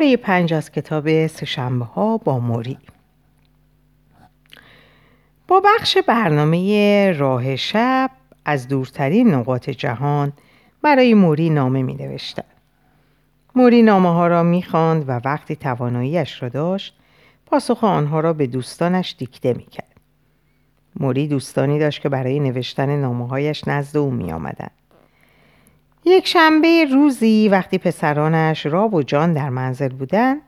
پاره پنج از کتاب سشنبه ها با موری با بخش برنامه راه شب از دورترین نقاط جهان برای موری نامه می نوشتن. موری نامه ها را می خاند و وقتی تواناییش را داشت پاسخ آنها را به دوستانش دیکته می کرد. موری دوستانی داشت که برای نوشتن نامه هایش نزد او می آمدن. یک شنبه روزی وقتی پسرانش راب و جان در منزل بودند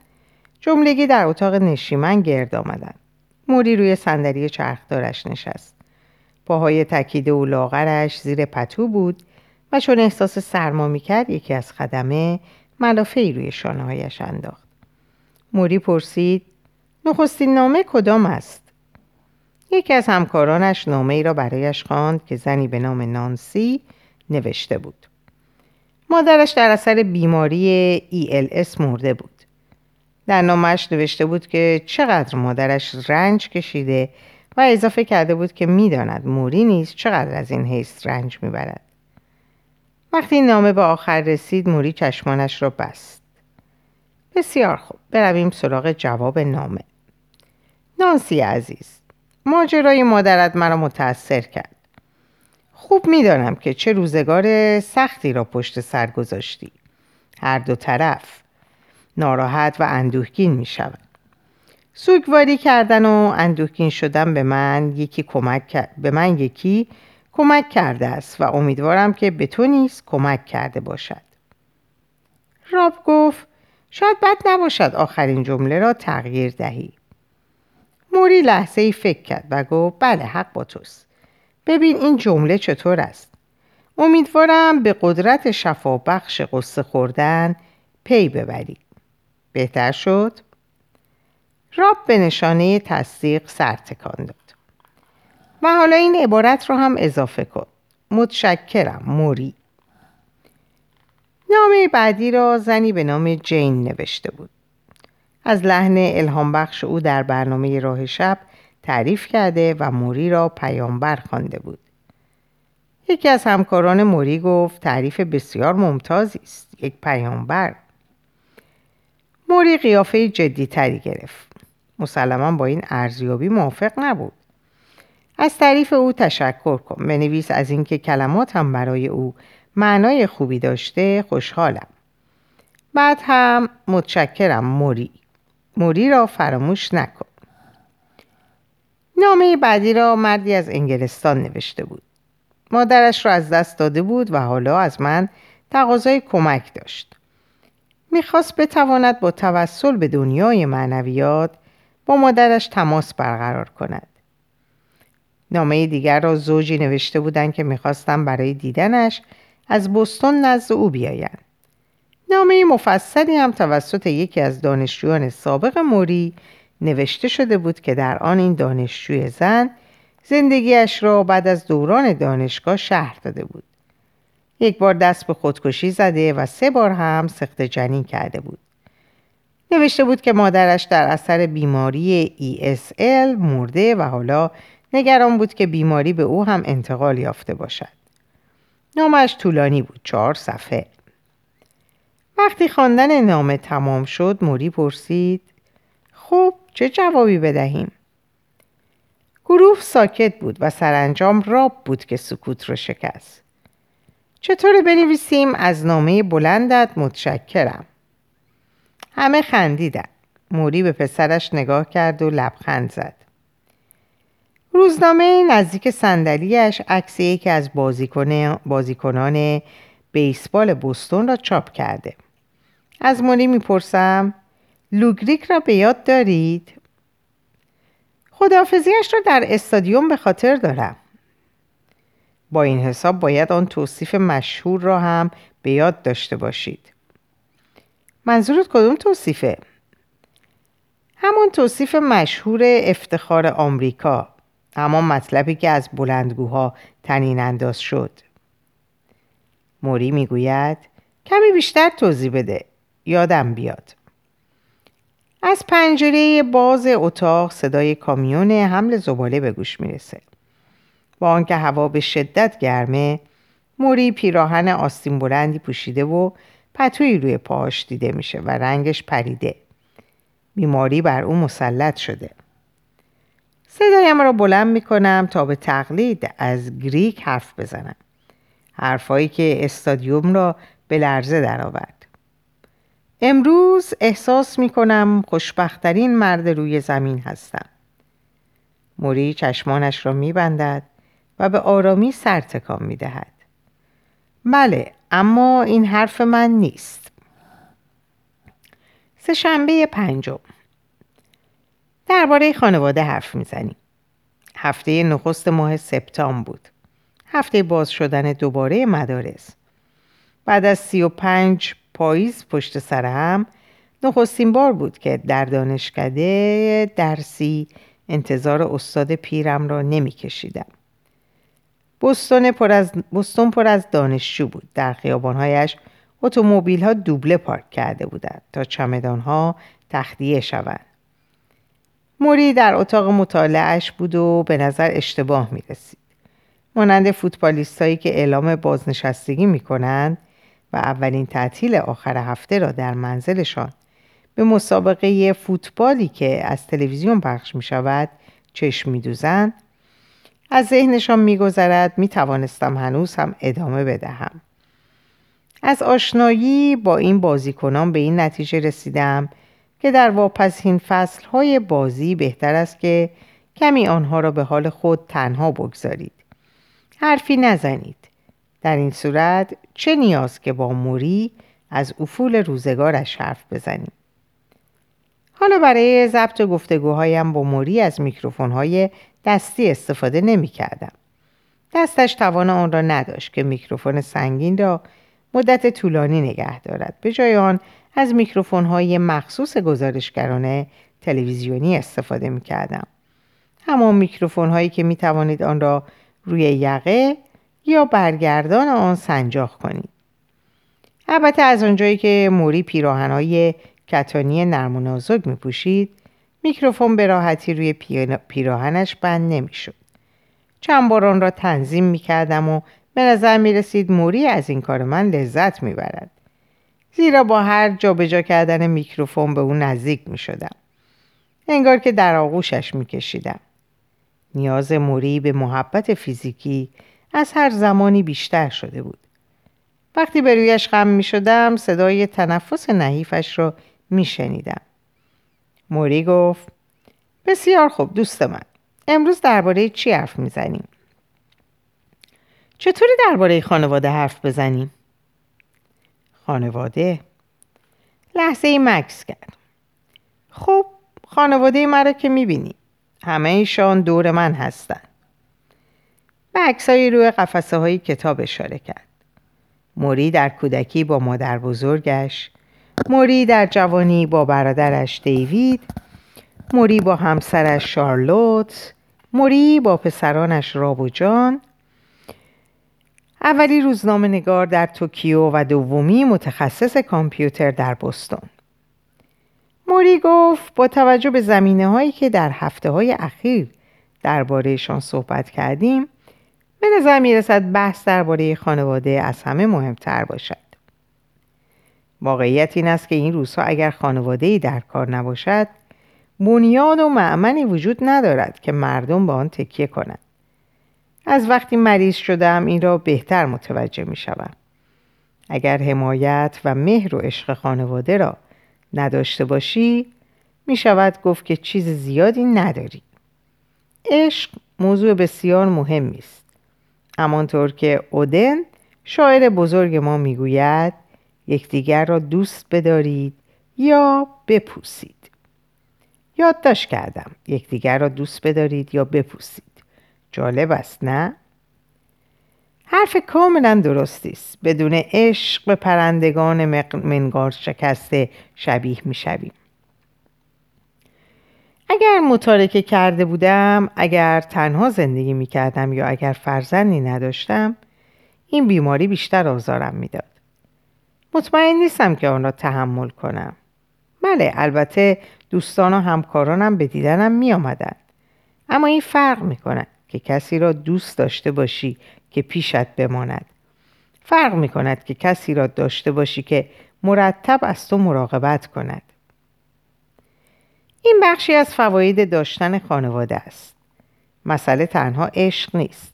جملگی در اتاق نشیمن گرد آمدند موری روی صندلی چرخدارش نشست. پاهای تکیده و لاغرش زیر پتو بود و چون احساس سرما می‌کرد یکی از خدمه ملافهای روی شانههایش انداخت. موری پرسید نخستین نامه کدام است؟ یکی از همکارانش نامه ای را برایش خواند که زنی به نام نانسی نوشته بود. مادرش در اثر بیماری ELS مرده بود. در نامش نوشته بود که چقدر مادرش رنج کشیده و اضافه کرده بود که می‌داند موری نیست چقدر از این حیث رنج می‌برد. وقتی این نامه به آخر رسید موری چشمانش را بست. بسیار خوب برویم سراغ جواب نامه. نانسی عزیز ماجرای مادرت مرا متأثر کرد. خوب می‌دانم که چه روزگار سختی را پشت سر گذاشتی. هر دو طرف ناراحت و اندوهگین می شود سوگواری کردن و اندوهگین شدن به من یکی کمک به من یکی کمک کرده است و امیدوارم که به تو نیز کمک کرده باشد. راب گفت شاید بد نباشد آخرین جمله را تغییر دهی. موری لحظه ای فکر کرد و گفت بله حق با توست. ببین این جمله چطور است. امیدوارم به قدرت شفابخش قصه خوردن پی ببری. بهتر شد؟ راب به نشانه تصدیق سر تکان داد. و حالا این عبارت رو هم اضافه کن. متشکرم موری. نامه بعدی را زنی به نام جین نوشته بود. از لحن الهام بخش او در برنامه راه شب تعریف کرده و موری را پیامبر خوانده بود. یکی از همکاران موری گفت تعریف بسیار ممتازی است یک پیامبر. موری قیافه جدی تری گرفت. مسلما با این ارزیابی موافق نبود. از تعریف او تشکر کن. بنویس از اینکه کلمات هم برای او معنای خوبی داشته خوشحالم. بعد هم متشکرم موری. موری را فراموش نکن. نامه بعدی را مردی از انگلستان نوشته بود. مادرش را از دست داده بود و حالا از من تقاضای کمک داشت. می‌خواست بتواند با توسل به دنیای معنویات با مادرش تماس برقرار کند. نامه دیگر را زوجی نوشته بودند که می‌خواستم برای دیدنش از بستون نزد او بیایند. نامه مفصلی هم توسط یکی از دانشجویان سابق موری نوشته شده بود که در آن این دانشجوی زن زندگیش را بعد از دوران دانشگاه شهر داده بود. یک بار دست به خودکشی زده و سه بار هم سخت جنین کرده بود. نوشته بود که مادرش در اثر بیماری ESL مرده و حالا نگران بود که بیماری به او هم انتقال یافته باشد. نامش طولانی بود چهار صفحه. وقتی خواندن نامه تمام شد موری پرسید خب چه جوابی بدهیم؟ گروه ساکت بود و سرانجام راب بود که سکوت رو شکست. چطور بنویسیم از نامه بلندت متشکرم؟ همه خندیدن. موری به پسرش نگاه کرد و لبخند زد. روزنامه نزدیک صندلیاش عکس یکی از بازیکنان بیسبال بوستون را چاپ کرده. از موری می‌پرسم لوگریک را به یاد دارید؟ خداحافظیش را در استادیوم به خاطر دارم. با این حساب باید آن توصیف مشهور را هم به یاد داشته باشید. منظورت کدوم توصیفه؟ همون توصیف مشهور افتخار آمریکا همان مطلبی که از بلندگوها تنین انداز شد موری می‌گوید کمی بیشتر توضیح بده یادم بیاد از پنجره باز اتاق صدای کامیون حمل زباله به گوش می‌رسه. با آنکه هوا به شدت گرمه موری پیراهن آستین بلندی پوشیده و پتویی روی پاهاش دیده میشه و رنگش پریده. بیماری بر او مسلط شده. صدایم را بلند می‌کنم تا به تقلید از گریک حرف بزنم. حرفایی که استادیوم را به لرزه درآورد. امروز احساس می‌کنم خوشبختترین مرد روی زمین هستم. موری چشمانش را میبندد و به آرامی سر تکان می‌دهد. بله اما این حرف من نیست. سهشنبه پنجم. درباره خانواده حرف می‌زنیم. هفته نخست ماه سپتامبر بود. هفته باز شدن دوباره مدارس. بعد از سی و پنج پاییز پشت سر هم نخستین بار بود که در دانشکده درسی انتظار استاد پیرم را نمیکشیدم. بستون پر از بستون پر از دانشجو بود در خیابانهایش اتومبیل ها دوبله پارک کرده بودند تا چمدان ها تخلیه شوند موری در اتاق مطالعهش بود و به نظر اشتباه می رسید. مانند فوتبالیست هایی که اعلام بازنشستگی می کنند و اولین تعطیل آخر هفته را در منزلشان. به مسابقه فوتبالی که از تلویزیون پخش می شود چشم می دوزند از ذهنشان میگذرد می توانستم هنوز هم ادامه بدهم. از آشنایی با این بازیکنان به این نتیجه رسیدم که در واپسین فصل های بازی بهتر است که کمی آنها را به حال خود تنها بگذارید. حرفی نزنید. در این صورت چه نیاز که با موری از افول روزگارش حرف بزنیم حالا برای ضبط گفتگوهایم با موری از میکروفونهای دستی استفاده نمی کردم. دستش توان آن را نداشت که میکروفون سنگین را مدت طولانی نگه دارد. به جای آن از میکروفون های مخصوص گزارشگران تلویزیونی استفاده می کردم. همان میکروفون هایی که می توانید آن را روی یقه یا برگردان آن سنجاق کنید. البته از آنجایی که موری پیراهن های کتانی نرم و نازک می پوشید میکروفون به راحتی روی پیراهنش بند نمی‌شد. چند بار آن را تنظیم می کردم و به نظر می رسید موری از این کار من لذت می برد. زیرا با هر جابجا جا کردن میکروفون به او نزدیک می شدم. انگار که در آغوشش می کشیدم. نیاز موری به محبت فیزیکی از هر زمانی بیشتر شده بود. وقتی به رویش خم می شدم صدای تنفس نحیفش را می شنیدم. موری گفت بسیار خوب دوست من. امروز درباره چی حرف می‌زنیم چطوری درباره خانواده حرف بزنیم؟ خانواده؟ لحظه ای مکس کرد. خب خانواده مرا که می‌بینی همه ایشان دور من هستن. به عکسایی روی قفسه های کتاب اشاره کرد. موری در کودکی با مادر بزرگش موری در جوانی با برادرش دیوید موری با همسرش شارلوت موری با پسرانش راب جان. اولی روزنامه نگار در توکیو و دومی متخصص کامپیوتر در بستون. موری گفت با توجه به زمینه هایی که در هفته های اخیر دربارهشان صحبت کردیم به نظر می رسد بحث درباره خانواده از همه مهمتر باشد. واقعیت این است که این روزها اگر خانواده ای در کار نباشد بنیاد و معمنی وجود ندارد که مردم به آن تکیه کنند. از وقتی مریض شدم این را بهتر متوجه می شوم. اگر حمایت و مهر و عشق خانواده را نداشته باشی می شود گفت که چیز زیادی نداری. عشق موضوع بسیار مهمی است همانطور که اودن شاعر بزرگ ما می‌گوید یکدیگر را دوست بدارید یا بپوسید. یادداشت کردم یکدیگر را دوست بدارید یا بپوسید. جالب است نه؟ حرف کاملا درستی است. بدون عشق به پرندگان منگار شکسته شبیه می‌شویم. اگر متارکه کرده بودم اگر تنها زندگی می کردم یا اگر فرزندی نداشتم این بیماری بیشتر آزارم می‌داد. مطمئن نیستم که آن را تحمل کنم. بله البته دوستان و همکارانم به دیدنم می آمدن. اما این فرق می کند که کسی را دوست داشته باشی که پیشت بماند. فرق می کند که کسی را داشته باشی که مرتب از تو مراقبت کند. این بخشی از فواید داشتن خانواده است. مسئله تنها عشق نیست.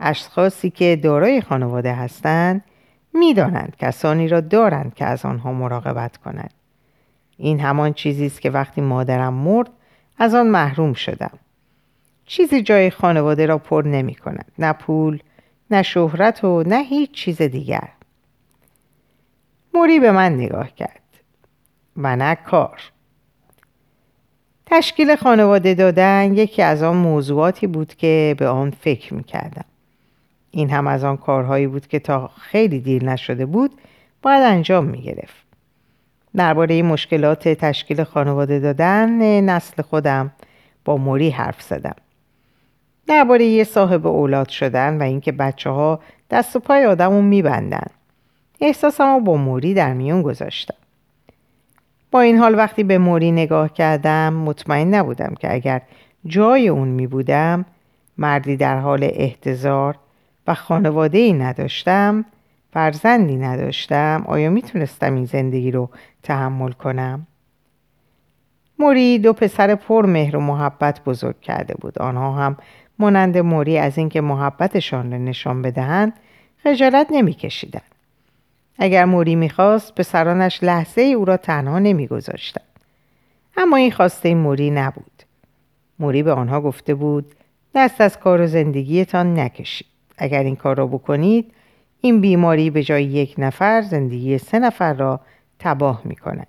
اشخاصی که دارای خانواده هستند می‌دانند کسانی را دارند که از آنها مراقبت کنند. این همان چیزی است که وقتی مادرم مرد از آن محروم شدم. چیزی جای خانواده را پر نمی کند نه پول نه شهرت و نه هیچ چیز دیگر. موری به من نگاه کرد. و نه کار. تشکیل خانواده دادن یکی از آن موضوعاتی بود که به آن فکر می کردم. این هم از آن کارهایی بود که تا خیلی دیر نشده بود باید انجام می گرفت. درباره مشکلات تشکیل خانواده دادن نسل خودم با موری حرف زدم. درباره یه صاحب اولاد شدن و اینکه بچه ها دست و پای آدم رو میبندن. احساسم رو با موری در میون گذاشتم. با این حال وقتی به موری نگاه کردم مطمئن نبودم که اگر جای اون می بودم مردی در حال احتضار و خانواده ای نداشتم فرزندی نداشتم آیا می‌تونستم این زندگی رو تحمل کنم؟ موری دو پسر پر مهر و محبت بزرگ کرده بود آنها هم مانند موری از اینکه محبتشان را نشان بدهند خجالت نمیکشیدند اگر موری می‌خواست پسرانش لحظه ای او را تنها نمیگذاشتند. اما این خواسته موری نبود. موری به آنها گفته بود دست از کار و زندگیتان نکشید. اگر این کار را بکنید این بیماری به جای یک نفر زندگی سه نفر را تباه می کند.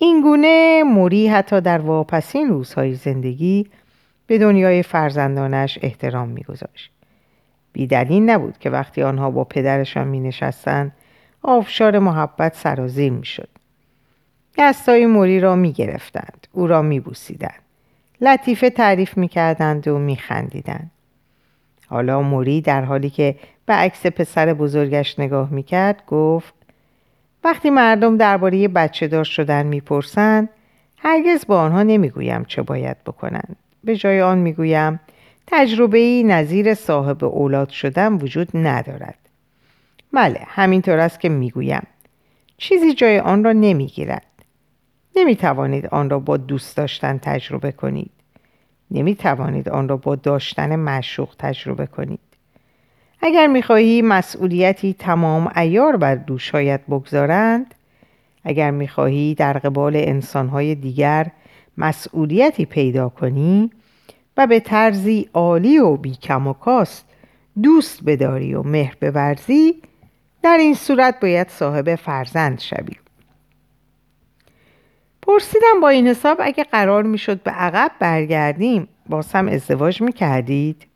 این گونه موری حتی در واپسین روزهای زندگی به دنیای فرزندانش احترام میگذاشت. بیدلیل نبود که وقتی آنها با پدرشان می نشستن آفشار محبت سرازیر می شد. دستای موری را می گرفتند. او را می بوسیدند. لطیفه تعریف می کردند و می خندیدند. حالا موری در حالی که به عکس پسر بزرگش نگاه می کرد گفت وقتی مردم درباره بچه دار شدن می‌پرسند هرگز با آنها نمی‌گویم چه باید بکنند به جای آن می‌گویم تجربه نظیر صاحب اولاد شدن وجود ندارد. بله همینطور است که می‌گویم. چیزی جای آن را نمی‌گیرد. نمی توانید آن را با دوست داشتن تجربه کنید. نمی توانید آن را با داشتن مشوق تجربه کنید. اگر می‌خواهی مسئولیتی تمام ایار بر دوشهایت بگذارند اگر می‌خواهی در قبال انسانهای دیگر مسئولیتی پیدا کنی و به طرزی عالی و بیکم و کاست دوست بداری و مهر بورزی در این صورت باید صاحب فرزند شوی. پرسیدم با این حساب اگه قرار می‌شد به عقب برگردیم باز هم ازدواج می‌کردید؟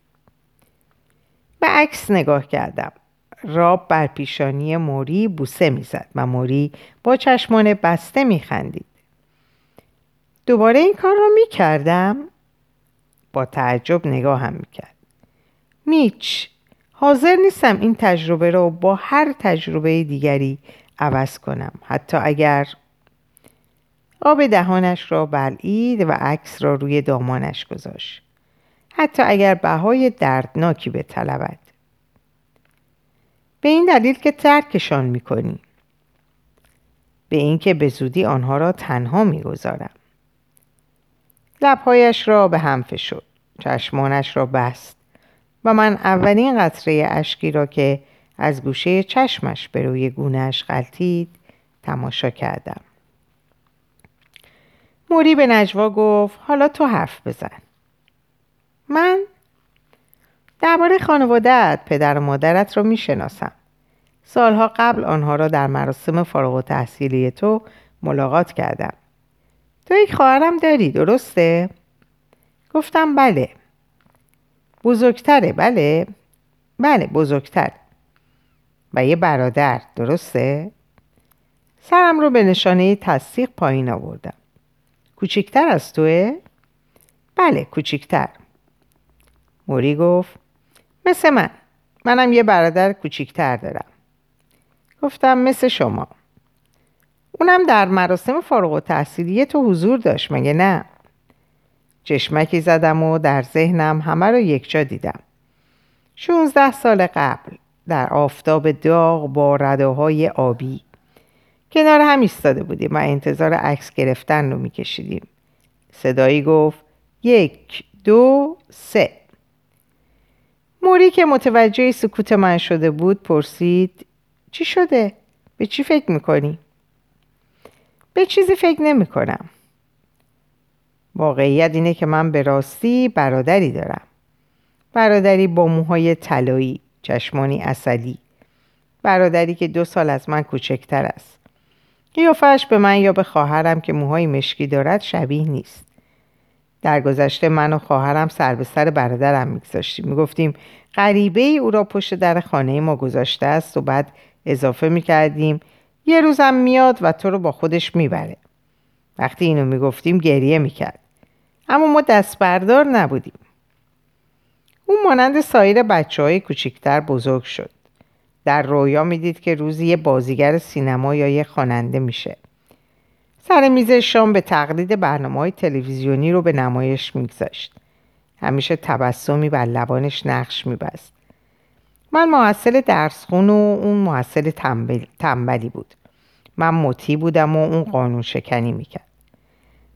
به عکس نگاه کردم. راب بر پیشانی موری بوسه می‌زد و موری با چشمان بسته میخندید. دوباره این کار را می‌کردم؟ با تعجب نگاه هم می‌کرد. میچ حاضر نیستم این تجربه را با هر تجربه دیگری عوض کنم. حتی اگر آب دهانش را بلعید و عکس را روی دامانش گذاشت. حتی اگر بهای دردناکی به طلبت به این دلیل که ترکشان می‌کنی. به اینکه به زودی آنها را تنها می‌گذارم. لبهایش را به هم فشد چشمانش را بست و من اولین قطره اشکی را که از گوشه چشمش به روی گونهش غلطید تماشا کردم. موری به نجوا گفت حالا تو حرف بزن. من درباره خانوادت پدر و مادرت را می‌شناسم. سالها قبل آنها را در مراسم فارغ و تحصیلی تو ملاقات کردم. تو یک خواهرم داری درسته؟ گفتم بله بزرگتره بله؟ بله بزرگتر و یه برادر درسته؟ سرم رو به نشانه تصدیق پایین آوردم کوچکتر از توه؟ بله کوچکتر موری گفت مثل من منم یه برادر کوچیکتر دارم گفتم مثل شما اونم در مراسم فارغ و تحصیلی تو حضور داشت مگه نه؟ چشمکی زدم و در ذهنم همه رو یکجا دیدم. شونزده سال قبل در آفتاب داغ با رداهای آبی. کنار هم ایستاده بودیم و انتظار عکس گرفتن رو میکشیدیم. صدایی گفت یک دو سه. موری که متوجه سکوت من شده بود پرسید چی شده؟ به چی فکر می‌کنی؟ به چیزی فکر نمی کنم. واقعیت اینه که من به راستی برادری دارم. برادری با موهای طلایی، چشمانی اصلی. برادری که دو سال از من کوچکتر است. قیافش به من یا به خواهرم که موهای مشکی دارد شبیه نیست. در گذشته من و خواهرم سر به سر برادرم میگذاشتیم می‌گفتیم غریبه ای او را پشت در خانه ما گذاشته است و بعد اضافه می‌کردیم یه روزم میاد و تو رو با خودش می‌بره. وقتی اینو می‌گفتیم گریه می‌کرد. اما ما دست بردار نبودیم. اون مانند سایر بچه های کوچیکتر بزرگ شد. در رویا می‌دید که روزی یه بازیگر سینما یا یه خواننده میشه. سر میز شام به تقلید برنامه های تلویزیونی رو به نمایش میگذاشت. همیشه تبسمی بر لبانش نقش میبست. من محصل درسخون و اون محصل تنبلی بود. من مطیع بودم و اون قانون شکنی می‌کرد.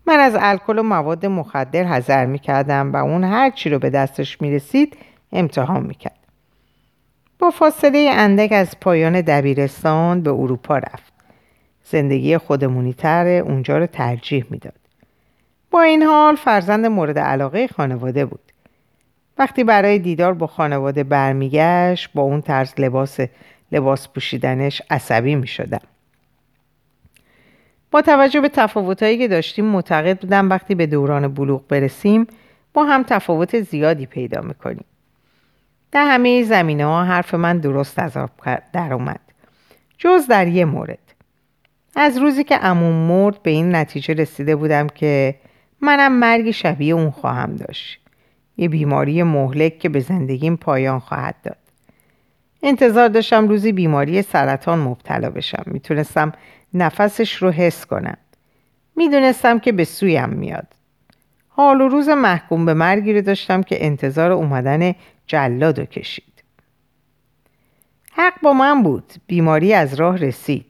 من از الکل و مواد مخدر حذر می‌کردم و اون هر چی رو به دستش می‌رسید امتحان می‌کرد. با فاصله اندک از پایان دبیرستان به اروپا رفت. زندگی خودمونی تر اونجا رو ترجیح می‌داد. با این حال فرزند مورد علاقه خانواده بود. وقتی برای دیدار با خانواده برمیگشت با اون طرز لباس لباس پوشیدنش عصبی می شدم. با توجه به تفاوتهایی که داشتیم معتقد بودم وقتی به دوران بلوغ برسیم با هم تفاوت زیادی پیدا می‌کنیم. در همه زمینه ها حرف من درست از آب در اومد. جز در یه مورد. از روزی که امون مرد به این نتیجه رسیده بودم که منم مرگ شبیه اون خواهم داشت. یه بیماری مهلک که به زندگیم پایان خواهد داد. انتظار داشتم روزی بیماری سرطان مبتلا بشم. می‌تونستم نفسش رو حس کنم. می‌دونستم که به سویم میاد. حال و روز محکوم به مرگی رو داشتم که انتظار اومدن جلاد رو کشید. حق با من بود. بیماری از راه رسید.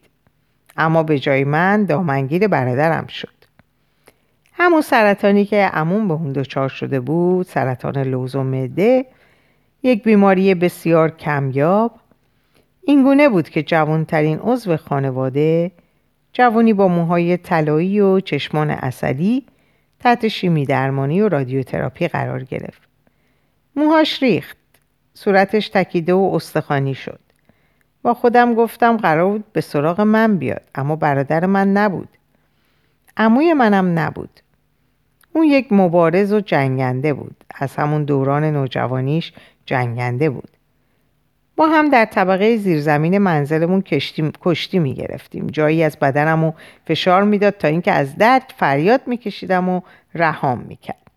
اما به جای من دامنگیر برادرم شد. همون سرطانی که عموم به اون دچار شده بود سرطان لوز و معده یک بیماری بسیار کمیاب. اینگونه بود که جوانترین عضو خانواده جوانی با موهای طلایی و چشمان اصلی تحت شیمی درمانی و رادیوتراپی قرار گرفت. موهاش ریخت. صورتش تکیده و استخوانی شد. با خودم گفتم قرار بود به سراغ من بیاد اما برادر من نبود. عموی منم نبود. اون یک مبارز و جنگنده بود. از همون دوران نوجوانیش جنگنده بود. ما هم در طبقه زیرزمین منزلمون کشتی، کشتی می گرفتیم جایی از بدنم و فشار می‌داد تا اینکه از درد فریاد میکشیدم و رهام می‌کرد.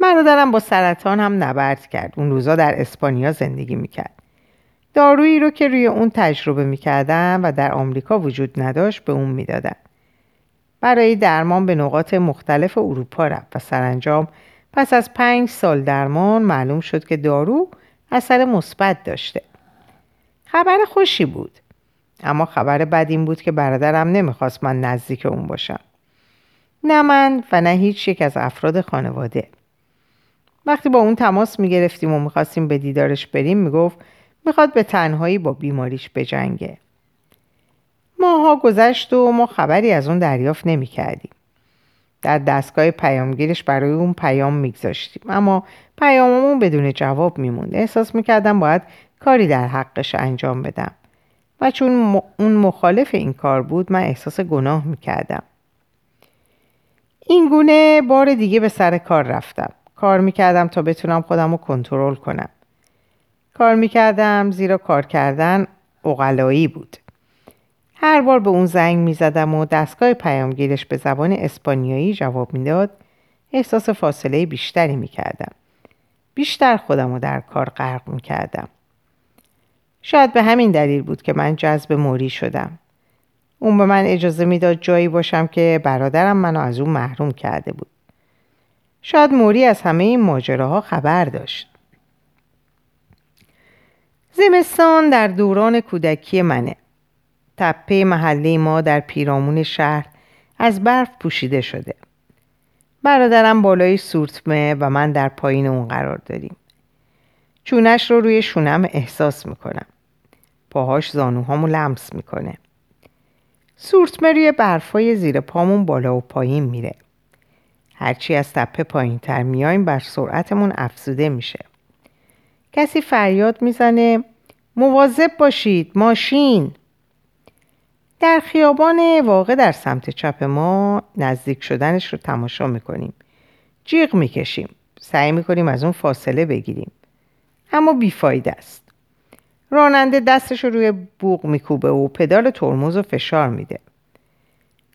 برادرم با سرطان هم نبرد کرد. اون روزا در اسپانیا زندگی می‌کرد. دارویی رو که روی اون تجربه می‌کردم و در آمریکا وجود نداشت به اون می‌دادن برای درمان به نقاط مختلف اروپا رفت و سرانجام پس از پنج سال درمان معلوم شد که دارو اثر مثبت داشته. خبر خوشی بود اما خبر بد این بود که برادرم نمی‌خواست من نزدیک اون باشم. نه من و نه هیچ یک از افراد خانواده. وقتی با اون تماس می‌گرفتیم و می‌خواستیم به دیدارش بریم می‌گفت می‌خواد به تنهایی با بیماریش بجنگه. ماها گذشت و ما خبری از اون دریافت نمی کردیم. در دستگاه پیامگیرش برای اون پیام میگذاشتیم. اما پیاممون بدون جواب میموند. احساس می‌کردم باید کاری در حقش انجام بدم. و چون اون مخالف این کار بود من احساس گناه می‌کردم. این گونه بار دیگه به سر کار رفتم. کار می‌کردم تا بتونم خودم رو کنترل کنم. کار می‌کردم زیرا کار کردن اقلایی بود. هر بار به اون زنگ می زدم و دستگاه پیامگیرش به زبان اسپانیایی جواب می‌داد احساس فاصله بیشتری می کردم. بیشتر خودم رو در کار غرق می کردم. شاید به همین دلیل بود که من جذب موری شدم. اون به من اجازه می‌داد جایی باشم که برادرم منو از اون محروم کرده بود. شاید موری از همه این ماجراها خبر داشت. زمستان در دوران کودکی منه. تپه محله ما در پیرامون شهر از برف پوشیده شده. برادرم بالای سورتمه و من در پایین اون قرار داریم. چونش رو روی شونم احساس می‌کنم. پاهاش زانوهامو لمس می‌کنه. سورتمه روی برفای زیر پامون بالا و پایین میره. هرچی از تپه پایین تر میایم بر سرعتمون افزوده میشه. کسی فریاد می‌زنه مواظب باشید ماشین! در خیابان واقع در سمت چپ ما نزدیک شدنش رو تماشا می‌کنیم. جیغ می‌کشیم. سعی می‌کنیم از اون فاصله بگیریم. اما بیفایده است. راننده دستش رو روی بوغ میکوبه و پدال ترمز و فشار میده.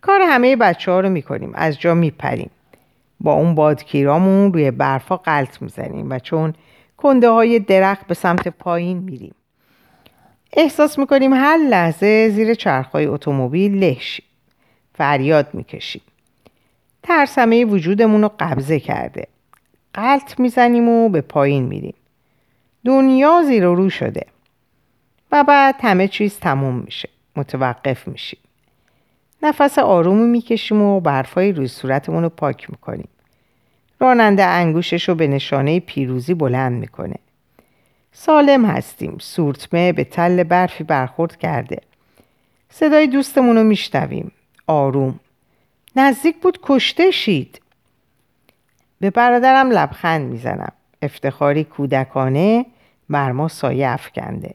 کار همه بچه ها رو می‌کنیم. از جا میپریم. با اون بادکیرامون روی برفا قلط می‌زنیم و چون کنده های درخت به سمت پایین میریم. احساس می‌کنیم هر لحظه زیر چرخهای اتومبیل لهشیم. فریاد می‌کشیم. ترسمه وجودمون رو قبضه کرده. قلط می‌زنیم و به پایین میریم. دنیا زیر و رو شده. و بعد همه چیز تموم میشه. متوقف میشیم. نفس آرومی می‌کشیم و برفای روی صورتمون رو پاک می‌کنیم. راننده انگوشش رو به نشانه پیروزی بلند می‌کنه. سالم هستیم. سورتمه به تل برفی برخورد کرده. صدای دوستمون رو میشنویم. آروم. نزدیک بود کشته شید. به برادرم لبخند می‌زنم. افتخاری کودکانه بر ما سایه افکنده.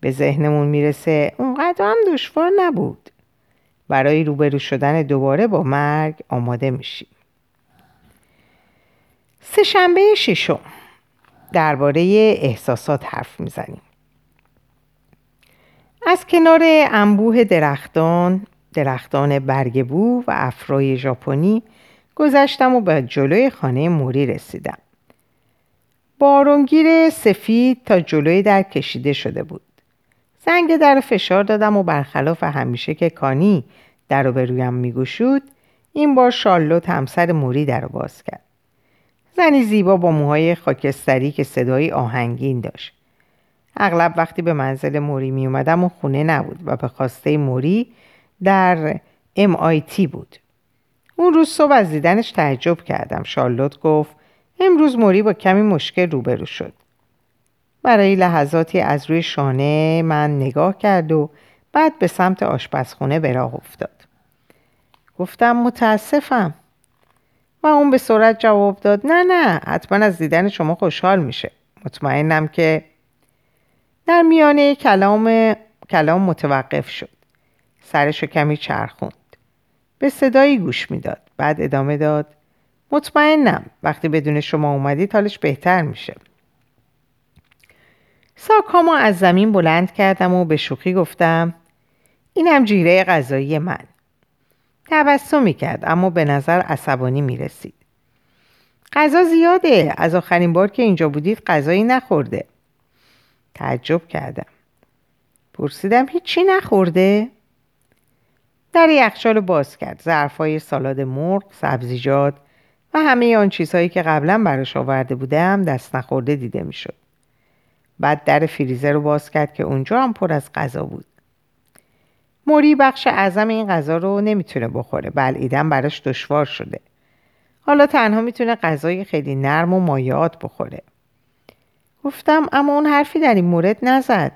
به ذهنمون می‌رسه اونقدر هم دشوار نبود. برای روبرو شدن دوباره با مرگ آماده میشیم. سه شنبه ششم. درباره احساسات حرف می‌زنیم. از کنار انبوه درختان درختان برگبو و افرای ژاپنی گذشتم و به جلوی خانه موری رسیدم. بارونگیر سفید تا جلوی در کشیده شده بود. زنگ در فشار دادم و برخلاف همیشه که کانی در رو به رویم میگوشود این بار شارلوت همسر موری در رو باز کرد. زنی زیبا با موهای خاکستری که صدایی آهنگین داشت. اغلب وقتی به منزل موری می اومدم و خونه نبود و به خواسته موری در MIT بود. اون روز صبح از دیدنش تعجب کردم. شارلوت گفت امروز موری با کمی مشکل روبرو شد. برای لحظاتی از روی شانه من نگاه کرد و بعد به سمت آشپزخونه به راه افتاد. گفتم متاسفم. و اون به سرعت جواب داد نه نه حتما از دیدن شما خوشحال میشه. مطمئنم که در میانه کلام کلام متوقف شد. سرشو کمی چرخوند. به صدایی گوش می‌داد. بعد ادامه داد مطمئنم وقتی بدون شما اومدید حالش بهتر میشه. ساکامو از زمین بلند کردم و به شوخی گفتم اینم جیره غذایی من. تبسم می‌کرد اما به نظر عصبانی می‌رسید. غذا زیاده. از آخرین بار که اینجا بودید غذایی نخورده. تعجب کردم. پرسیدم هیچی نخورده؟ در یخچال باز کرد. ظرفای سالاد مرغ سبزیجات و همه آن چیزهایی که قبلا براش آورده بودم دست نخورده دیده می‌شد. بعد در فریزر رو باز کرد که اونجا هم پر از غذا بود. موری بخش اعظم این غذا رو نمی‌تونه بخوره. بلعیدن براش دشوار شده. حالا تنها می‌تونه غذای خیلی نرم و مایعات بخوره. گفتم اما اون حرفی در این مورد نزد.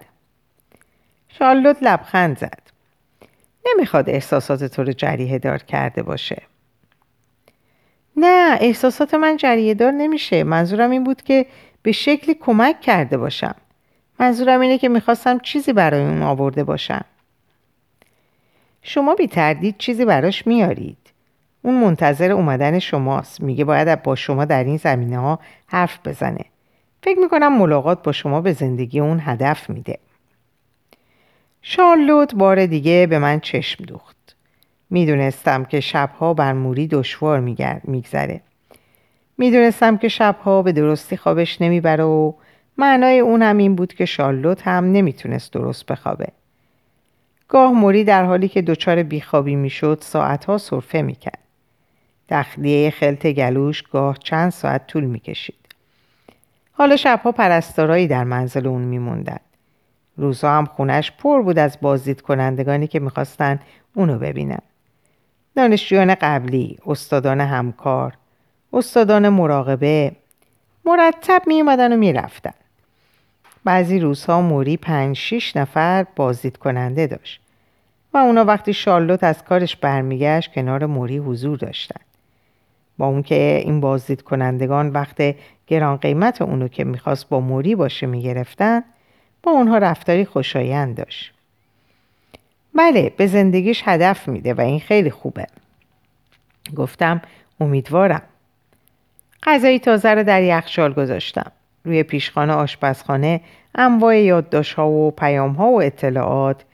شارلوت لبخند زد. نمی‌خواد احساسات تو رو جریه دار کرده باشه. نه احساسات من جریه دار نمیشه. منظورم این بود که به شکلی کمک کرده باشم. منظورم اینه که می‌خواستم چیزی برای اون آورده باشم. شما بی تردید چیزی براش میارید. اون منتظر اومدن شماست. میگه باید با شما در این زمینه ها حرف بزنه. فکر می‌کنم ملاقات با شما به زندگی اون هدف میده. شارلوت بار دیگه به من چشم دوخت. می‌دونستم که شبها بر موری دشوار میگذره. می‌دونستم که شبها به درستی خوابش نمی‌بره و معنای اون هم این بود که شارلوت هم نمی‌تونست درست بخوابه. گاه موری در حالی که دچار بیخوابی می‌شد ساعتها صرفه می‌کرد. تخلیه خلط گلوش گاه چند ساعت طول می‌کشید. حالا شبها پرستارایی در منزل اون میموندن روزها هم خونش پر بود از بازدید کنندگانی که می‌خواستن اونو ببینن. دانشجویان قبلی، استادان همکار، استادان مراقبه مرتب می اومدن و می‌رفتن. بعضی روزها موری پنج شیش نفر بازدید کننده داشت و اونا وقتی شارلوت از کارش برمیگشت کنار موری حضور داشتن. با اون که این بازدید کنندگان وقت گران قیمت اونو که می‌خواست با موری باشه می‌گرفتن با اونها رفتاری خوشایند داشت. بله به زندگیش هدف میده و این خیلی خوبه. گفتم امیدوارم. غذای تازه رو در یخچال گذاشتم. روی پیشخانه آشپزخانه انواع ها و ها و اطلاعات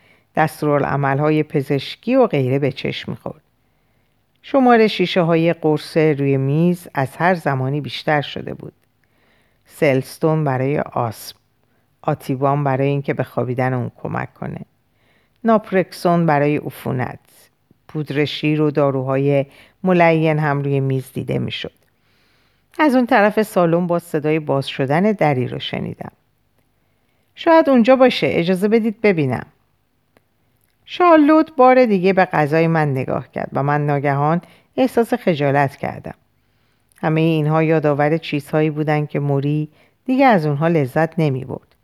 های پزشکی و غیره به چشم می‌خورد. شمار شیشه های قرص روی میز از هر زمانی بیشتر شده بود. سلستون برای آسم. آتیوان برای اینکه به خوابیدن اون کمک کنه. ناپرکسون برای عفونت. پودر شیر و داروهای ملین هم روی میز دیده می‌شد. از اون طرف سالن با صدای باز شدن دری رو شنیدم. شاید اونجا باشه اجازه بدید ببینم. شارلوت بار دیگه به غذای من نگاه کرد و من ناگهان احساس خجالت کردم. همه اینها یادآور چیزهایی بودند که موری دیگه از اونها لذت نمی برد.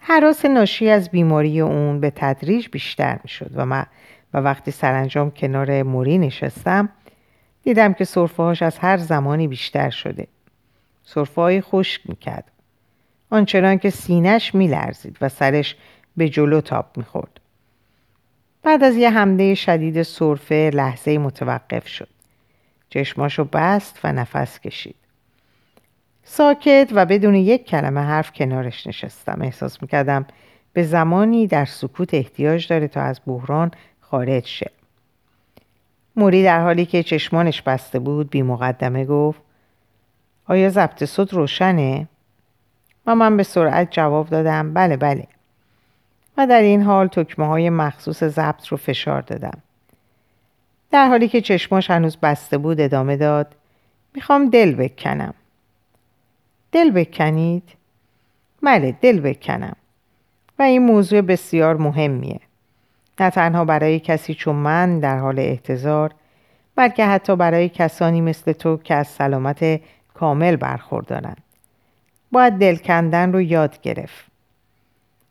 حراس ناشی از بیماری اون به تدریج بیشتر می شد و, من و وقتی سرانجام کنار موری نشستم دیدم که صرفه از هر زمانی بیشتر شده. صرفه های خشک می‌کرد. آنچنان که سینش میلرزید و سرش به جلو تاب می‌خورد. بعد از یه حمله شدید صرفه لحظه متوقف شد. چشماشو بست و نفس کشید. ساکت و بدون یک کلمه حرف کنارش نشستم. احساس می‌کردم به زمانی در سکوت احتیاج داره تا از بحران خارج شه. موری در حالی که چشمانش بسته بود بی مقدمه گفت آیا ضبط صوت روشنه؟ و من به سرعت جواب دادم بله بله. و در این حال تکمه های مخصوص ضبط رو فشار دادم. در حالی که چشماش هنوز بسته بود ادامه داد می‌خوام دل بکنم. دل بکنید؟ بله دل بکنم. و این موضوع بسیار مهمیه. نه تنها برای کسی چون من در حال احتضار بلکه حتی برای کسانی مثل تو که از سلامت کامل برخوردارند. باید دل کندن رو یاد گرفت.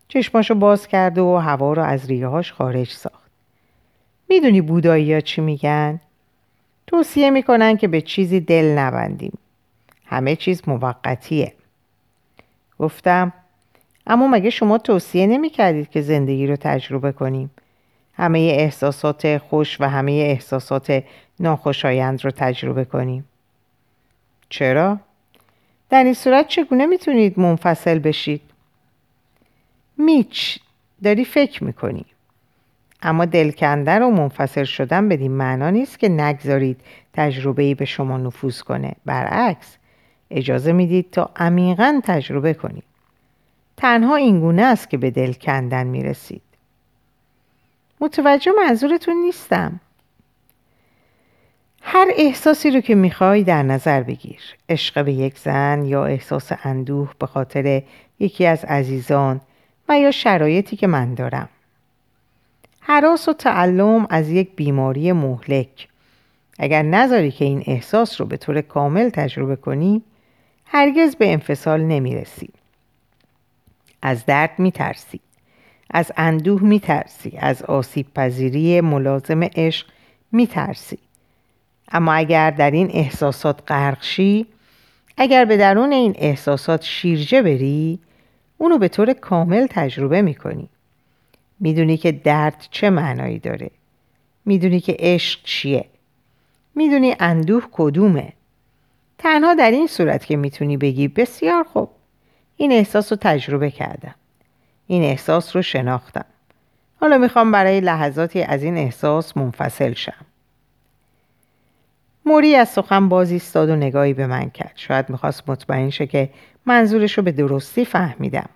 چشماشو باز کرد و هوا رو از ریهاش خارج ساخت. می‌دونی بودایی ها چی میگن؟ توصیه می‌کنن که به چیزی دل نبندیم. همه چیز موقتیه. گفتم اما مگه شما توصیه نمی‌کردید که زندگی رو تجربه کنیم؟ همه احساسات خوش و همه احساسات ناخوشایند رو تجربه کنیم. چرا؟ در این صورت چگونه می‌تونید منفصل بشید؟ میچ داری فکر می‌کنی. اما دلکندن و منفصل شدن بدین معنا نیست که نگذارید تجربه به شما نفوذ کنه. برعکس اجازه می‌دید تا عمیقا تجربه کنید. تنها اینگونه است که به دل کندن می‌رسید. متوجه منظورتون نیستم. هر احساسی رو که می‌خوای در نظر بگیر. عشق به یک زن یا احساس اندوه به خاطر یکی از عزیزان و یا شرایطی که من دارم. حراس و تعلم از یک بیماری مهلک. اگر نذاری که این احساس رو به طور کامل تجربه کنی هرگز به انفصال نمی‌رسی. از درد میترسی. از اندوه میترسی از آسیب پذیری ملازم عشق میترسی. اما اگر در این احساسات غرق شی اگر به درون این احساسات شیرجه بری اونو به طور کامل تجربه می‌کنی. می‌دونی که درد چه معنایی داره. می‌دونی که عشق چیه. می‌دونی اندوه کدومه. تنها در این صورت که می‌تونی بگی بسیار خوب. این احساس رو تجربه کردم. این احساس رو شناختم. حالا می‌خوام برای لحظاتی از این احساس منفصل شم. موری از سخن باز ایستاد و نگاهی به من کرد. شاید می‌خواست مطمئن شه که منظورش رو به درستی فهمیدم.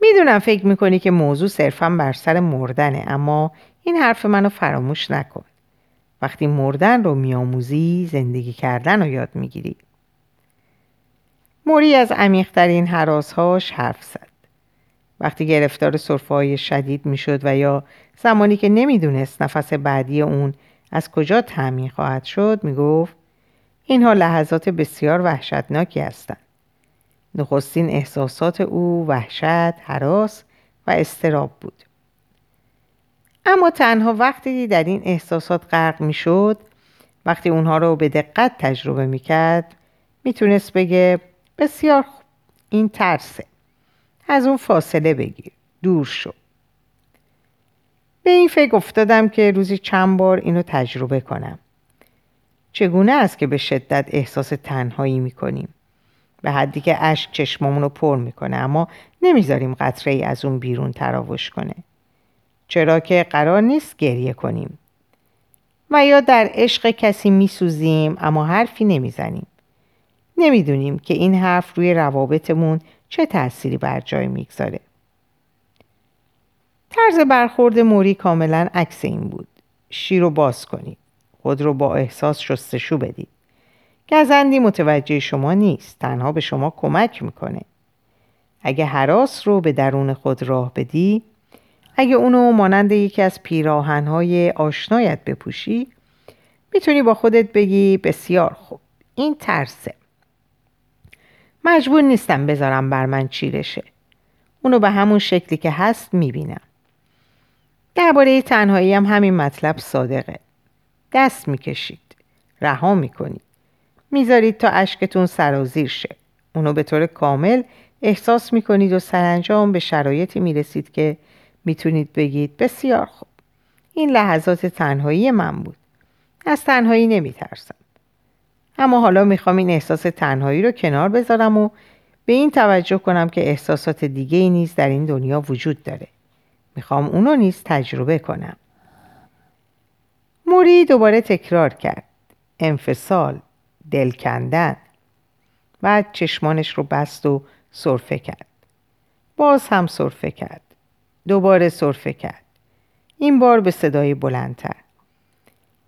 می‌دونم فکر می‌کنی که موضوع صرفا بر سر مردنه اما این حرف منو فراموش نکن. وقتی مردن رو میآموزی زندگی کردن رو یاد می‌گیری. موری از عمیقترین حراسهاش حرف زد. وقتی گرفتار صرفه های شدید می‌شد و یا زمانی که نمی‌دونست نفس بعدی اون از کجا تعمین خواهد شد می‌گفت اینها لحظات بسیار وحشتناکی هستند. نخستین احساسات او وحشت حراس و استراب بود. اما تنها وقتی در این احساسات غرق می‌شد وقتی اونها رو به دقت تجربه می‌کرد می‌تونست بگه بسیار خوب این ترسه. از اون فاصله بگیر. دور شو. به این فکر افتادم که روزی چند بار اینو تجربه کنم. چگونه است که به شدت احساس تنهایی می‌کنیم؟ به حدی که اشک چشمامون رو پر می‌کنه اما نمی‌ذاریم قطره ای از اون بیرون تراوش کنه. چرا که قرار نیست گریه کنیم. و یا در عشق کسی میسوزیم اما حرفی نمی‌زنیم. نمی‌دونیم که این حرف روی روابطمون چه تأثیری بر جای می‌گذاره؟ طرز برخورد موری کاملا عکس این بود. شیر رو باز کنید خود رو با احساس شستشو بدید گزندی متوجه شما نیست. تنها به شما کمک می‌کنه. اگه حراس رو به درون خود راه بدی اگه اونو مانند یکی از پیراهنهای آشنایت بپوشی می‌تونی با خودت بگی بسیار خوب. این ترسه. مجبور نیستم بذارم بر من چیرشه اونو به همون شکلی که هست می‌بینم. درباره تنهایی هم همین مطلب صادقه. دست می‌کشید. رها می‌کنید. می‌ذارید تا اشکتون سرازیر شه. اونو به طور کامل احساس می‌کنید و سرانجام به شرایطی می‌رسید که می‌تونید بگید بسیار خوب. این لحظات تنهایی من بود. از تنهایی نمیترسم. اما حالا می‌خوام این احساس تنهایی رو کنار بذارم و به این توجه کنم که احساسات دیگه ای نیز در این دنیا وجود داره. می‌خوام اونو نیز تجربه کنم. موری دوباره تکرار کرد. انفصال دل کندن. بعد چشمانش رو بست و صرفه کرد. باز هم صرفه کرد. دوباره صرفه کرد. این بار به صدای بلندتر.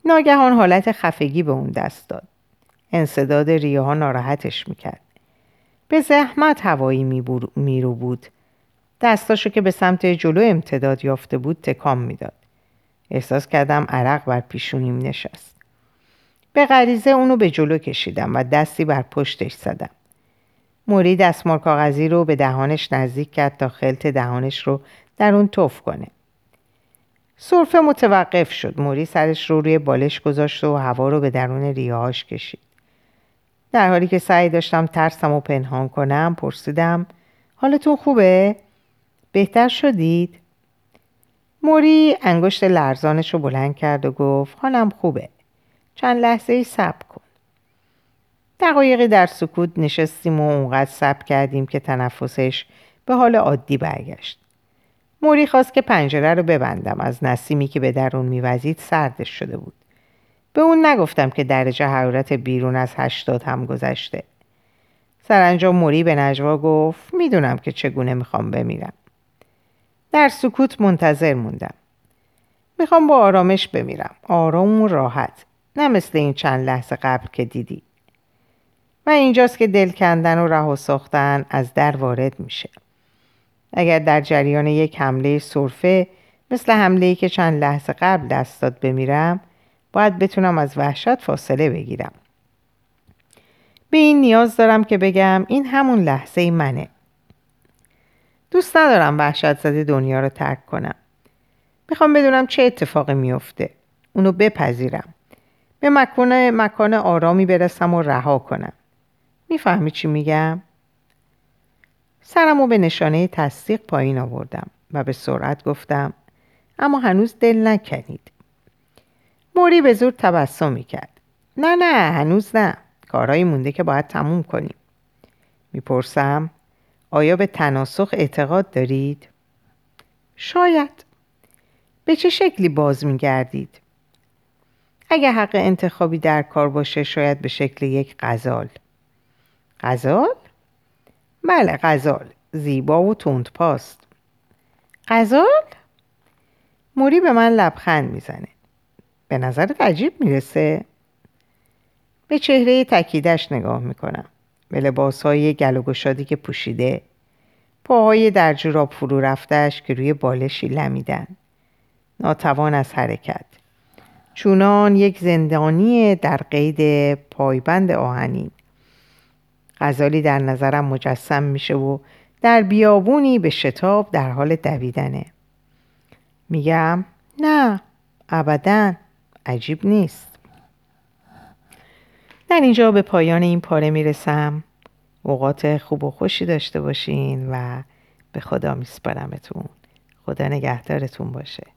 ناگهان حالت خفگی به اون دست داد. انصداد ریاها ناراحتش می‌کرد. به زحمت هوایی میرو بود. دستاشو که به سمت جلو امتداد یافته بود تکام می‌داد. احساس کردم عرق بر پیشونیم نشست. به غریزه اونو به جلو کشیدم و دستی بر پشتش زدم. موری دستمال کاغذی رو به دهانش نزدیک کرد تا خلط دهانش رو در اون توف کنه. صرفه متوقف شد. موری سرش رو روی بالش گذاشت و هوا رو به درون ریاهاش کشید. در حالی که سعی داشتم ترسم و پنهان کنم پرسیدم حالتون خوبه؟ بهتر شدید؟ موری انگشت لرزانش رو بلند کرد و گفت حالم خوبه. چند لحظه ای صبر کن. دقایقی در سکوت نشستیم و اونقدر صبر کردیم که تنفسش به حال عادی برگشت. موری خواست که پنجره رو ببندم. از نسیمی که به درون میوزید سردش شده بود. به اون نگفتم که درجه حرارت بیرون از هشتاد هم گذشته. سرانجام موری به نجوا گفت می‌دونم که چگونه می‌خوام بمیرم. در سکوت منتظر موندم. می‌خوام با آرامش بمیرم. آرام و راحت. نه مثل این چند لحظه قبل که دیدی. و اینجاست که دل کندن و رها ساختن از در وارد میشه. اگر در جریان یک حمله صرفه مثل حمله که چند لحظه قبل دست داد بمیرم باید بتونم از وحشت فاصله بگیرم. به این نیاز دارم که بگم این همون لحظه منه. دوست ندارم وحشت زده دنیا رو ترک کنم. می‌خوام بدونم چه اتفاقی میفته. اونو بپذیرم. به مکان, مکان آرامی برسم و رها کنم. می‌فهمی چی میگم؟ سرمو به نشانه تصدیق پایین آوردم و به سرعت گفتم اما هنوز دل نکنید. موری به زور تبسم می‌کرد نه نه هنوز نه کارهایی مونده که باید تموم کنیم می‌پرسم آیا به تناسخ اعتقاد دارید؟ شاید به چه شکلی باز میگردید؟ اگر حق انتخابی در کار باشه شاید به شکل یک غزال غزال؟ بله غزال زیبا و تند پاست غزال؟ موری به من لبخند می‌زنه به نظرت عجیب می‌رسه؟ به چهره تکیدش نگاه می‌کنم. به لباس های گل و که پوشیده. پاهای در جوراب فرو رفتش که روی بالشی لمیدن. ناتوان از حرکت. چونان یک زندانی در قید پایبند آهنین غزالی در نظرم مجسم میشه و در بیابونی به شتاب در حال دویدنه. میگم نه ابدا. عجیب نیست. در اینجا به پایان این پاره می‌رسم. اوقات خوب و خوشی داشته باشین و به خدا میسپارمتون. خدا نگهدارتون باشه.